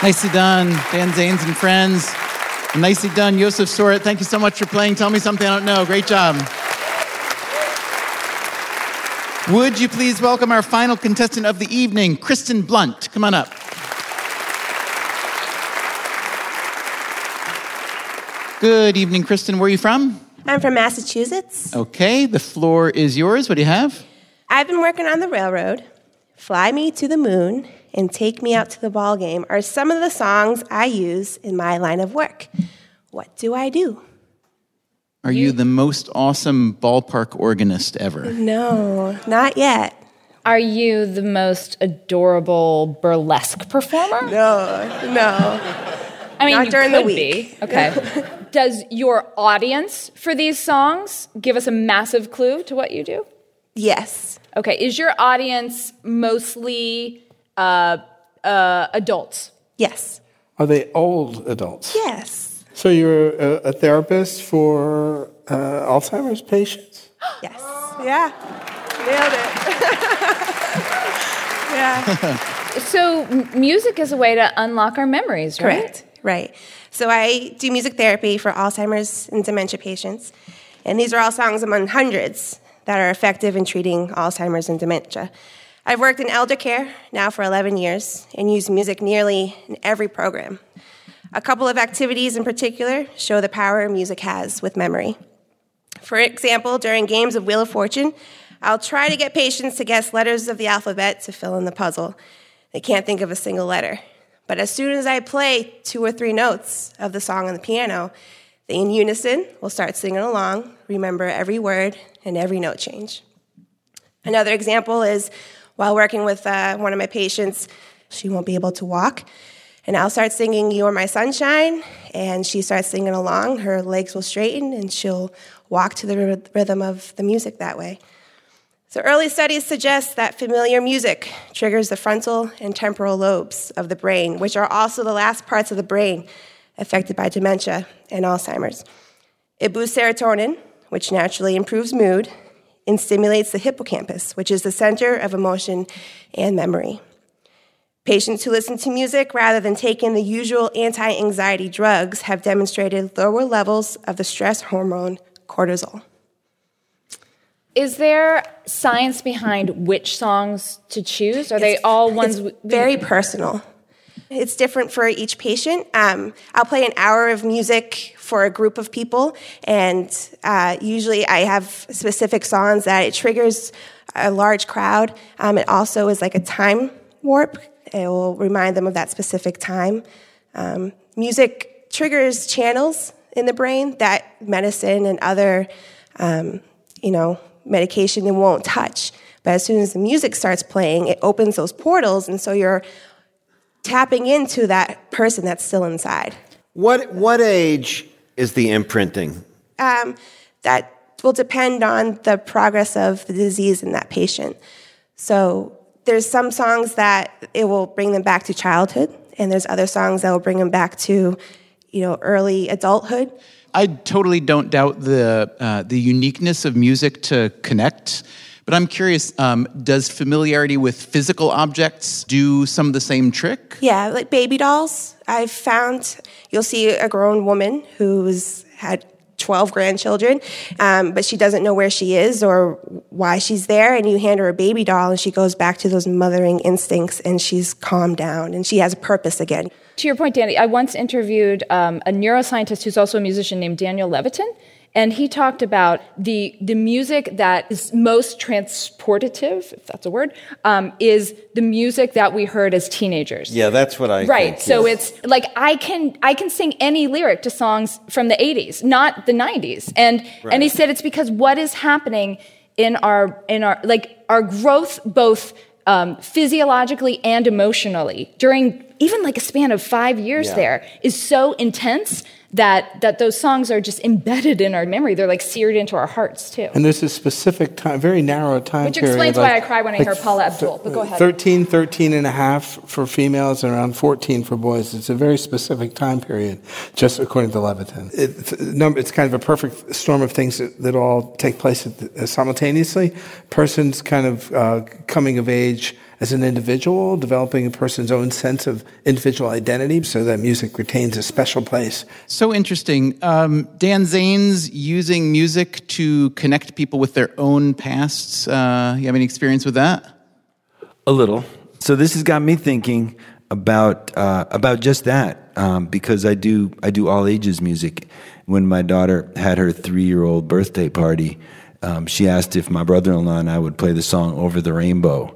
Nicely done, Dan Zanes and friends. And nicely done, Yosef Sorett. Thank you so much for playing Tell Me Something I Don't Know. Great job. Would you please welcome our final contestant of the evening, Kristen Blunt? Come on up. Good evening, Kristen. Where are you from? I'm from Massachusetts. Okay, the floor is yours. What do you have? I've been working on the railroad. Fly Me to the Moon and Take Me Out to the Ball Game are some of the songs I use in my line of work. What do I do? Are you the most awesome ballpark organist ever? No, not yet. Are you the most adorable burlesque performer? No, no. I mean, Not you during the could week. be. Okay. Does your audience for these songs give us a massive clue to what you do? Yes. Okay. Is your audience mostly uh, uh, adults? Yes. Are they old adults? Yes. So you're a, a therapist for uh, Alzheimer's patients? Yes. Yeah. Nailed it. yeah. So, music is a way to unlock our memories, right? Correct. Right. So I do music therapy for Alzheimer's and dementia patients. And these are all songs among hundreds that are effective in treating Alzheimer's and dementia. I've worked in elder care now for 11 years and used music nearly in every program. A couple of activities in particular show the power music has with memory. For example, during games of Wheel of Fortune, I'll try to get patients to guess letters of the alphabet to fill in the puzzle. They can't think of a single letter. But as soon as I play two or three notes of the song on the piano, they in unison will start singing along, remember every word and every note change. Another example is while working with uh, one of my patients, she won't be able to walk. And I'll start singing You're My Sunshine, and she starts singing along. Her legs will straighten, and she'll walk to the rhythm of the music that way. So, early studies suggest that familiar music triggers the frontal and temporal lobes of the brain, which are also the last parts of the brain affected by dementia and Alzheimer's. It boosts serotonin, which naturally improves mood, and stimulates the hippocampus, which is the center of emotion and memory. Patients who listen to music rather than taking the usual anti anxiety drugs have demonstrated lower levels of the stress hormone cortisol. Is there science behind which songs to choose? Are they all ones? It's very personal. It's different for each patient. Um, I'll play an hour of music for a group of people, and uh, usually I have specific songs that it triggers a large crowd. Um, it also is like a time warp. It will remind them of that specific time. Um, music triggers channels in the brain that medicine and other, um, you know, medication it won't touch. But as soon as the music starts playing, it opens those portals, and so you're tapping into that person that's still inside. What what age is the imprinting? Um, that will depend on the progress of the disease in that patient. So there's some songs that it will bring them back to childhood, and there's other songs that will bring them back to, you know, early adulthood. I totally don't doubt the uh, the uniqueness of music to connect, but I'm curious: um, does familiarity with physical objects do some of the same trick? Yeah, like baby dolls. I've found you'll see a grown woman who's had 12 grandchildren, um, but she doesn't know where she is or why she's there. And you hand her a baby doll, and she goes back to those mothering instincts and she's calmed down and she has a purpose again. To your point, Danny, I once interviewed um, a neuroscientist who's also a musician named Daniel Levitin, and he talked about the the music that is most transportative, if that's a word, um, is the music that we heard as teenagers. Yeah, that's what I right. think, so yes. it's like I can I can sing any lyric to songs from the '80s, not the '90s, and and he said it's because what is happening in our in our like our growth both um, physiologically and emotionally during even like a span of five years Yeah. there is so intense that that those songs are just embedded in our memory. They're like seared into our hearts too. And there's a specific time, very narrow time Which period. Which explains like- why I cry when I like hear Paula Abdul. But go ahead. 13, 13 and a half for females and around 14 for boys. It's a very specific time period, just according to Levitin. It's, it's kind of a perfect storm of things that, that all take place simultaneously. Person's kind of uh, coming of age as an individual, developing a person's own sense of individual identity so that music retains a special place. So interesting. Um, Dan Zanes using music to connect people with their own pasts. Uh, you have any experience with that? A little. So this has got me thinking about uh, about just that um, because I do I do all ages music. When my daughter had her three year old birthday party, um, she asked if my brother in law and I would play the song "Over the Rainbow,"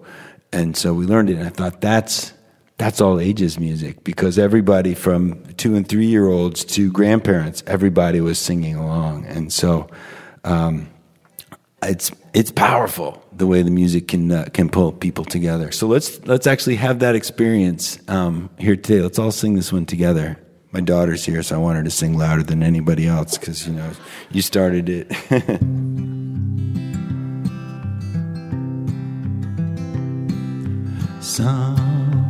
and so we learned it. And I thought that's that's all ages music because everybody from two and three year olds to grandparents, everybody was singing along, and so. Um, it's it's powerful the way the music can uh, can pull people together. So let's let's actually have that experience um, here today. Let's all sing this one together. My daughter's here, so I want her to sing louder than anybody else because you know you started it. Somewhere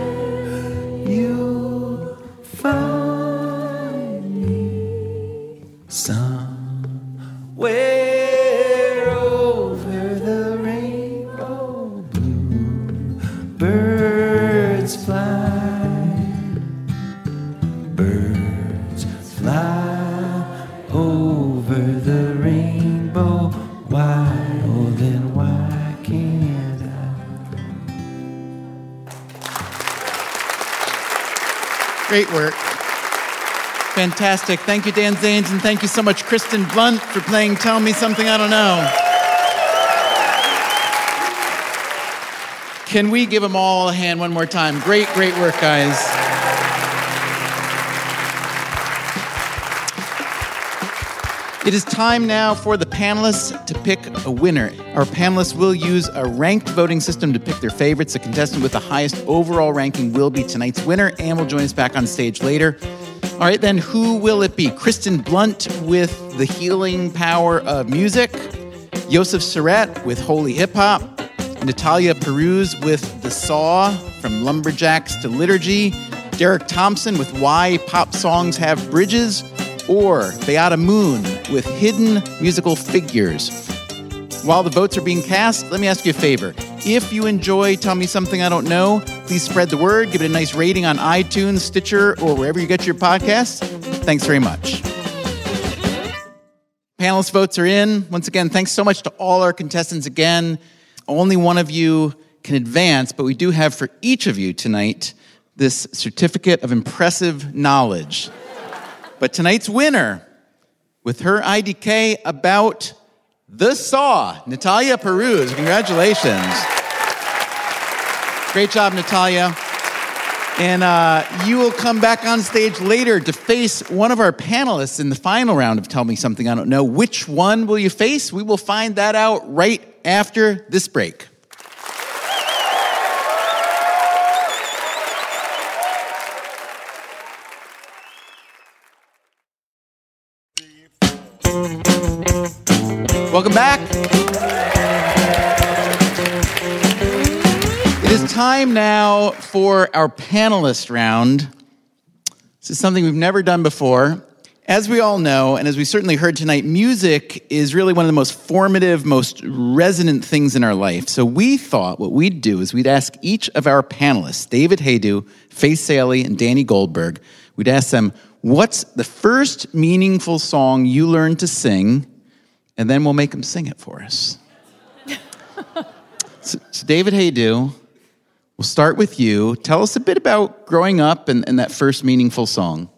Fantastic. Thank you, Dan Zanes, and thank you so much, Kristen Blunt, for playing Tell Me Something I Don't Know. Can we give them all a hand one more time? Great, great work, guys. It is time now for the panelists to pick a winner. Our panelists will use a ranked voting system to pick their favorites. The contestant with the highest overall ranking will be tonight's winner and will join us back on stage later. All right, then, who will it be? Kristen Blunt with the healing power of music, Yosef Sorett with Holy Hip Hop, Natalia Paruz with The Saw from Lumberjacks to Liturgy, Derek Thompson with Why Pop Songs Have Bridges, or Beata Moon with Hidden Musical Figures. While the votes are being cast, let me ask you a favor. If you enjoy Tell Me Something I Don't Know, please spread the word, give it a nice rating on iTunes, Stitcher, or wherever you get your podcasts. Thanks very much. Panelist votes are in. Once again, thanks so much to all our contestants again. Only one of you can advance, but we do have for each of you tonight this certificate of impressive knowledge. But tonight's winner, with her IDK about the Saw, Natalia Paruz. Congratulations. Great job, Natalia. And uh, you will come back on stage later to face one of our panelists in the final round of Tell Me Something I Don't Know. Which one will you face? We will find that out right after this break. Welcome back. Time now for our panelist round. This is something we've never done before. As we all know, and as we certainly heard tonight, music is really one of the most formative, most resonant things in our life. So we thought what we'd do is we'd ask each of our panelists, David Hajdu, Faith Salie, and Danny Goldberg, we'd ask them, what's the first meaningful song you learned to sing? And then we'll make them sing it for us. so, so, David Hajdu, we'll start with you. Tell us a bit about growing up and, and that first meaningful song.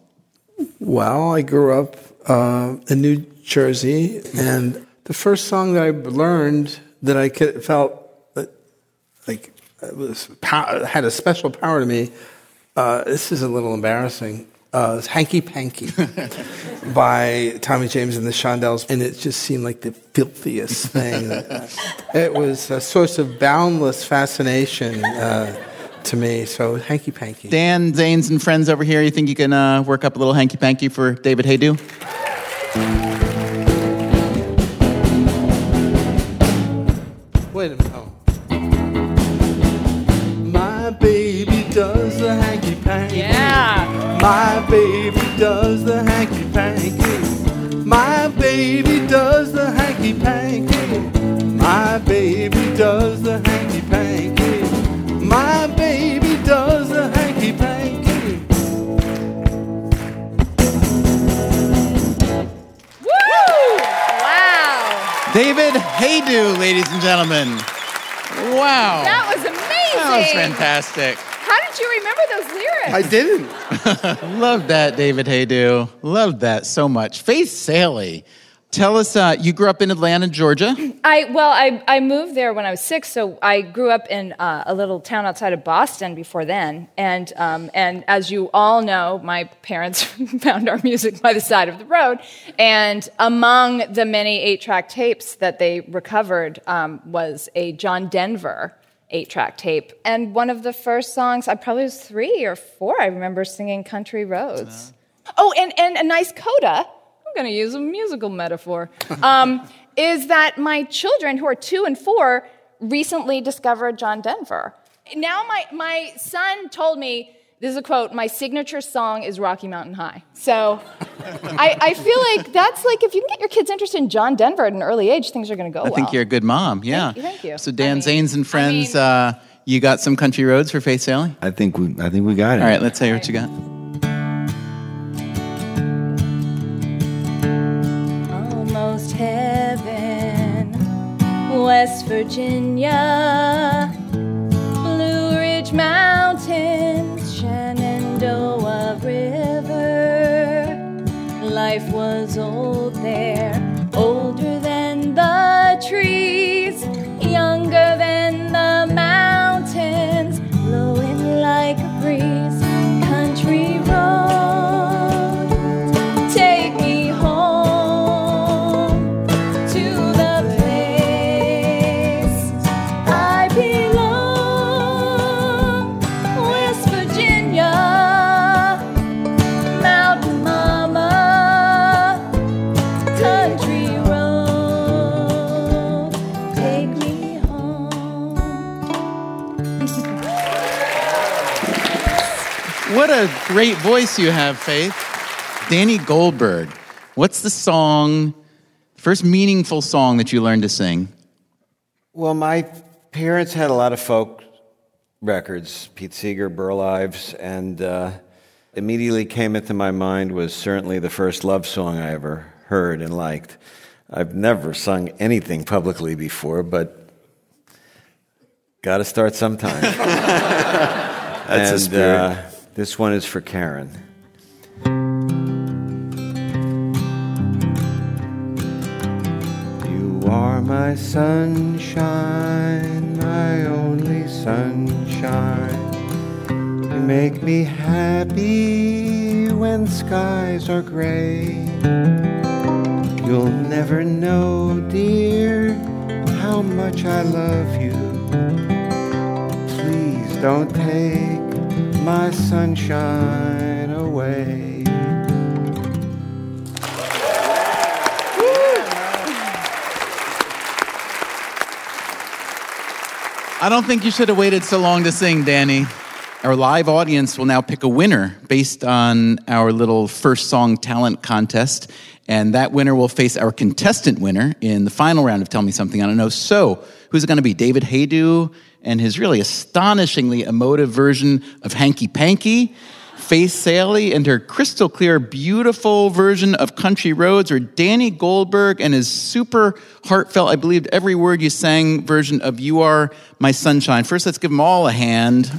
Well, I grew up uh, in New Jersey, and the first song that I learned that I could, felt like was had a special power to me. Uh, this is a little embarrassing. Uh, it's "Hanky Panky" by Tommy James and the Shondells, and it just seemed like the filthiest thing. it was a source of boundless fascination. Uh, to me. So hanky panky. Dan Zanes and friends over here. You think you can uh, work up a little hanky panky for David Hajdu? Wait a minute. My baby does the hanky panky. My baby does the hanky panky. My baby does the hanky panky. My baby does the hanky panky. Woo! Wow. David Hajdu, ladies and gentlemen. Wow. That was amazing. That was fantastic. How did you remember those lyrics? I didn't. Love that, David Hajdu. Loved that so much. Faith Salie, tell us, uh, you grew up in Atlanta, Georgia. I well, I, I moved there when I was six, so I grew up in uh, a little town outside of Boston before then, and um, and as you all know, my parents found our music by the side of the road, and among the many eight-track tapes that they recovered um, was a John Denver eight-track tape, and one of the first songs I probably was three or four. I remember singing "Country Roads." Oh, and and a nice coda. I'm going to use a musical metaphor. Um, is that my children, who are two and four, recently discovered John Denver. Now, my, my son told me this is a quote my signature song is Rocky Mountain High. So I, I feel like that's like if you can get your kids interested in John Denver at an early age, things are going to go well. I well. think you're a good mom. Yeah. Thank you, thank you. So Dan Zanes and friends, uh, you got some country roads for Faith Salie? I think we, I think we got it. All right, let's hear what you got. Almost heaven, West Virginia, Blue Ridge Mountains, Life was old there, older a great voice you have, Faith. Danny Goldberg, what's the song, first meaningful song that you learned to sing? Well, my parents had a lot of folk records, Pete Seeger, Burl Ives, and uh, immediately came into my mind was certainly the first love song I ever heard and liked. I've never sung anything publicly before, but got to start sometime. That's the and, spirit. Uh, this one is for Karen. You are my sunshine, my only sunshine. You make me happy when skies are gray. You'll never know, dear, how much I love you. Please don't take my sunshine away. I don't think you should have waited so long to sing, Danny. Our live audience will now pick a winner based on our little first song talent contest. And that winner will face our contestant winner in the final round of Tell Me Something I Don't Know. So, who's it going to be? David Hajdu and his really astonishingly emotive version of Hanky Panky? Faith Salie and her crystal clear, beautiful version of Country Roads, or Danny Goldberg and his super heartfelt, I believed every word you sang version of You Are My Sunshine. First, let's give them all a hand.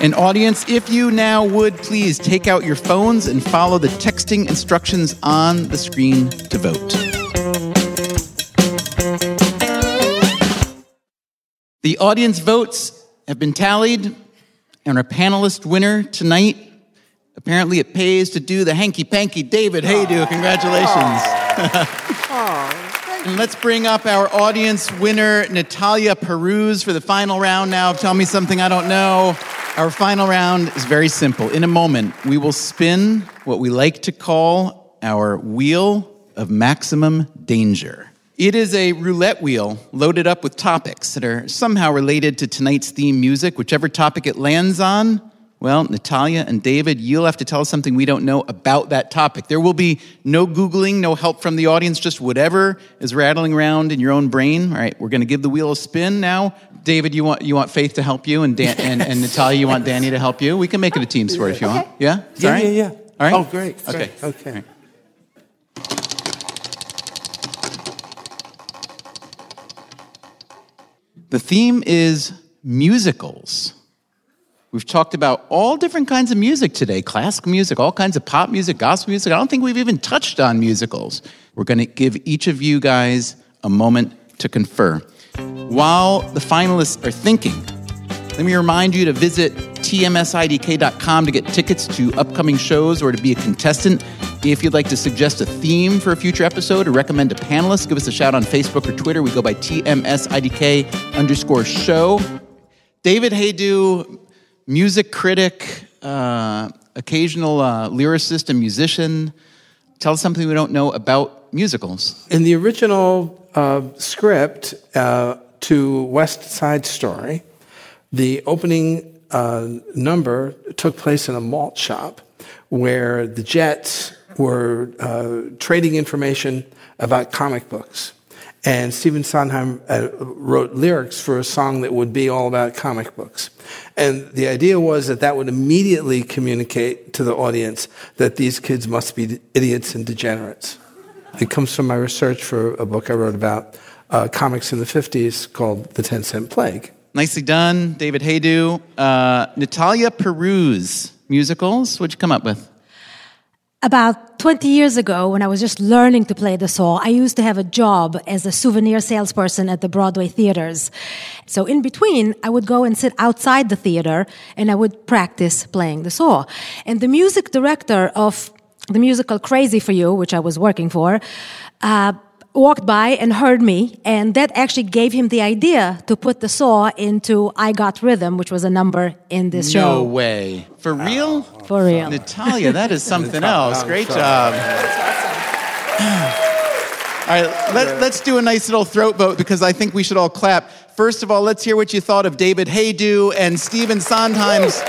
And audience, if you now would please take out your phones and follow the texting instructions on the screen to vote. The audience votes have been tallied, and our panelist winner tonight, apparently it pays to do the hanky panky David Hajdu. Congratulations. and let's bring up our audience winner, Natalia Paruz, for the final round now of Tell Me Something I Don't Know. Our final round is very simple. In a moment, we will spin what we like to call our wheel of maximum danger. It is a roulette wheel loaded up with topics that are somehow related to tonight's theme music. Whichever topic it lands on, well, Natalia and David, you'll have to tell us something we don't know about that topic. There will be no Googling, no help from the audience, just whatever is rattling around in your own brain. All right, we're going to give the wheel a spin now. David, you want you want Faith to help you, and Dan, and, and Natalia, you want Danny to help you. We can make it a team sport if you want. Yeah, Yeah, right? yeah, yeah. All right. Oh, great. Okay. great, Okay. The theme is musicals. We've talked about all different kinds of music today classical music, all kinds of pop music, gospel music. I don't think we've even touched on musicals. We're going to give each of you guys a moment to confer. While the finalists are thinking, let me remind you to visit tmsidk.com to get tickets to upcoming shows or to be a contestant. If you'd like to suggest a theme for a future episode or recommend a panelist, give us a shout on Facebook or Twitter. We go by tmsidk underscore show. David Hajdu, music critic, uh, occasional uh, lyricist and musician. Tell us something we don't know about musicals. In the original uh, script uh, to West Side Story, the opening uh, number took place in a malt shop where the Jets were uh, trading information about comic books. And Stephen Sondheim uh, wrote lyrics for a song that would be all about comic books. And the idea was that that would immediately communicate to the audience that these kids must be idiots and degenerates. It comes from my research for a book I wrote about uh, comics in the 50s called The Ten Cent Plague. Nicely done, David Hajdu. Uh, Natalia Paruz, musicals. What'd you come up with? About 20 years ago, when I was just learning to play the saw, I used to have a job as a souvenir salesperson at the Broadway theaters. So in between, I would go and sit outside the theater and I would practice playing the saw. And the music director of the musical Crazy for You, which I was working for, uh, walked by and heard me, and that actually gave him the idea to put the saw into I Got Rhythm, which was a number in this no show. No way. For real? For real. Natalia, that is something else. Great job. All right, let, let's do a nice little throat vote because I think we should all clap. First of all, let's hear what you thought of David Hajdu and Stephen Sondheim's.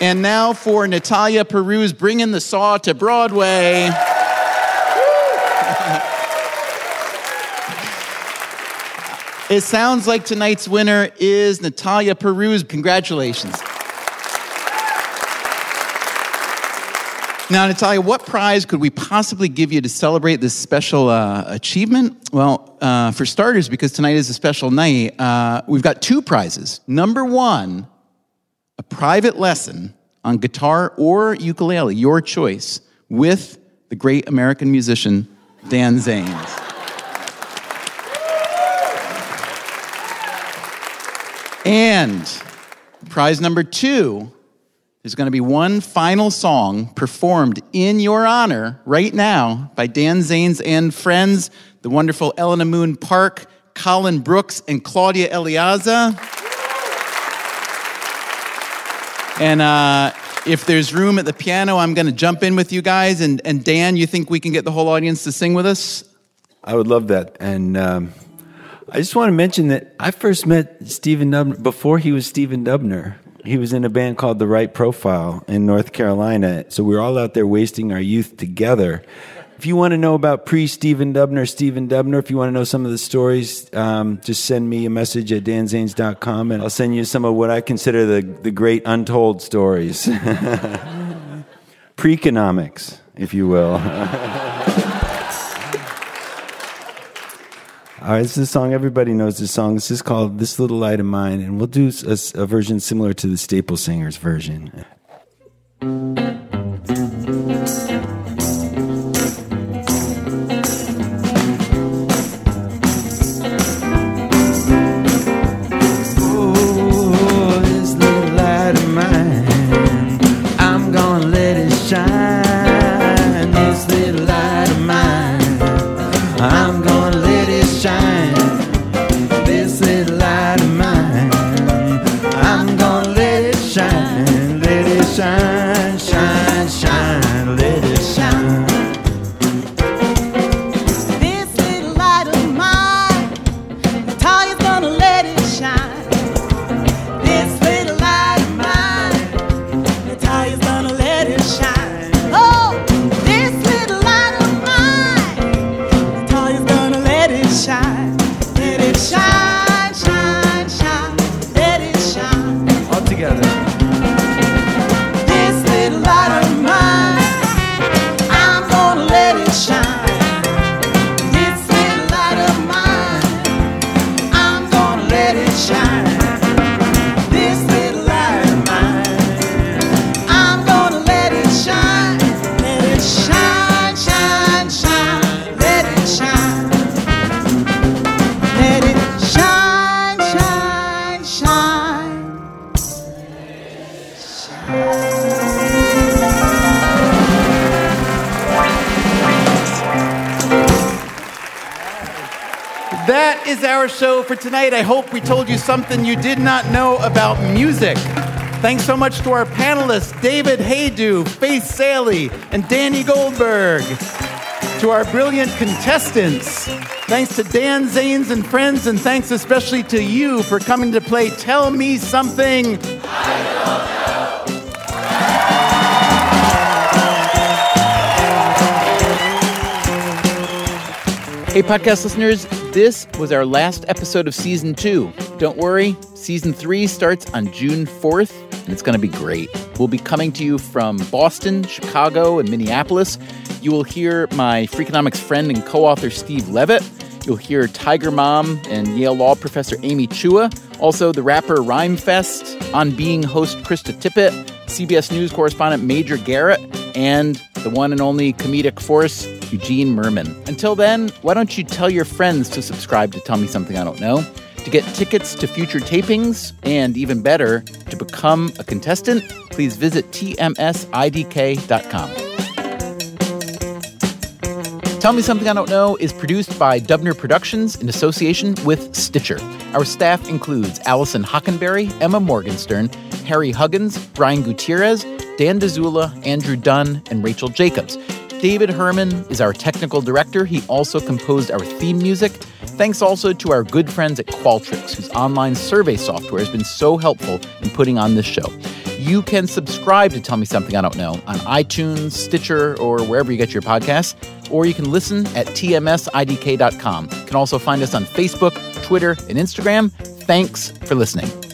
And now for Natalia Paruz, bringing the saw to Broadway. It sounds like tonight's winner is Natalia Paruz. Congratulations. Now, Natalia, what prize could we possibly give you to celebrate this special uh, achievement? Well, uh, for starters, because tonight is a special night, uh, we've got two prizes. Number one, a private lesson on guitar or ukulele, your choice, with the great American musician Dan Zanes. And prize number two there's going to be one final song performed in your honor right now by Dan Zanes and friends, the wonderful Elena Moon Park, Colin Brooks, and Claudia Eliaza. And uh, if there's room at the piano, I'm going to jump in with you guys. And, and Dan, you think we can get the whole audience to sing with us? I would love that. And um, I just want to mention that I first met Stephen Dubner before he was Stephen Dubner. He was in a band called The Right Profile in North Carolina. So we were all out there wasting our youth together. If you want to know about pre Stephen Dubner, Stephen Dubner, if you want to know some of the stories, um, just send me a message at danzanes.com and I'll send you some of what I consider the, the great untold stories. Pre economics, if you will. All right, this is a song everybody knows. This song. This is called "This Little Light of Mine," and we'll do a, a version similar to the Staple Singers version. That is our show for tonight. I hope we told you something you did not know about music. Thanks so much to our panelists, David Hajdu, Faith Salie, and Danny Goldberg. To our brilliant contestants, thanks to Dan Zanes and friends, and thanks especially to you for coming to play Tell Me Something. Hey, podcast listeners, this was our last episode of season two. Don't worry, season three starts on June 4th, and it's going to be great. We'll be coming to you from Boston, Chicago, and Minneapolis. You will hear my Freakonomics friend and co author Steve Levitt. You'll hear Tiger Mom and Yale Law professor Amy Chua. Also, the rapper Rhymefest, On Being host Krista Tippett, CBS News correspondent Major Garrett, and the one and only comedic force, Eugene Mirman. Until then, why don't you tell your friends to subscribe to Tell Me Something I Don't Know? To get tickets to future tapings, and even better, to become a contestant, please visit tmsidk.com. Tell Me Something I Don't Know is produced by Dubner Productions in association with Stitcher. Our staff includes Allison Hockenberry, Emma Morgenstern, Harry Huggins, Brian Gutierrez, Dan Dzula, Andrew Dunn, and Rachel Jacobs. David Herman is our technical director. He also composed our theme music. Thanks also to our good friends at Qualtrics, whose online survey software has been so helpful in putting on this show. You can subscribe to Tell Me Something I Don't Know on iTunes, Stitcher, or wherever you get your podcasts, or you can listen at tmsidk.com. You can also find us on Facebook, Twitter, and Instagram. Thanks for listening.